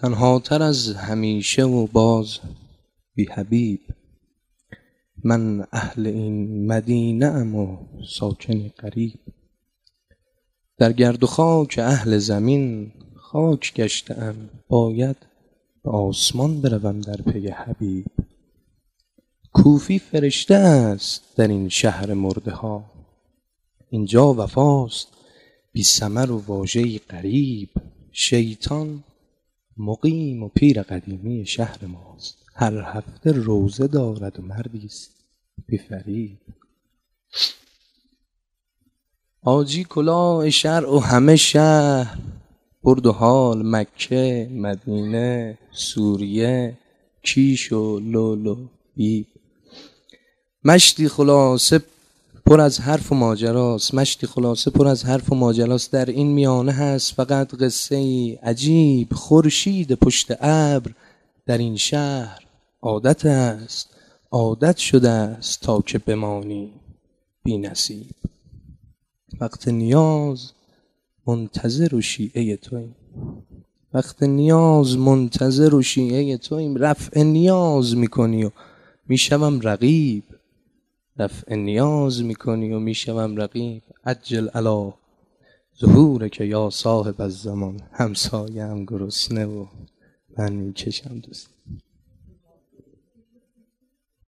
تنهاتر از همیشه و باز بی حبیب من اهل این مدینه ام و ساکن غریب در گرد و خاک اهل زمین خاک گشته ام باید به آسمان بروم در پی حبیب. کوفی فرشته است در این شهر مرده ها اینجا وفاست بی ثمر و واژه ای غریب. شیطان مقیم و پیر قدیمی شهر ماست. هر هفته روزه دارد و مردی است. بی فریب حاجی کلاه شرع و همه شهر. برد و حال مکه مدینه سوریه کیش و لؤلؤ بیب مشتی خلاصه پر از حرف و ماجراست. مشتی خلاصه پر از حرف و ماجراست. در این میانه هست فقط قصه ای عجیب خورشید پشت ابر. در این شهر عادت است عادت شده است تا که بمانی بی نصیب. وقت نیاز منتظر و شیعه توییم وقت نیاز منتظر و شیعه توییم رفع نیاز می‌کنی و می‌شوم رقیب. رفع نیاز می‌کنی و می‌شوم رقیب. عجل علی ظهورک یا صاحب الزمان. همسایه ام گرسنه و من می‌کشم دوست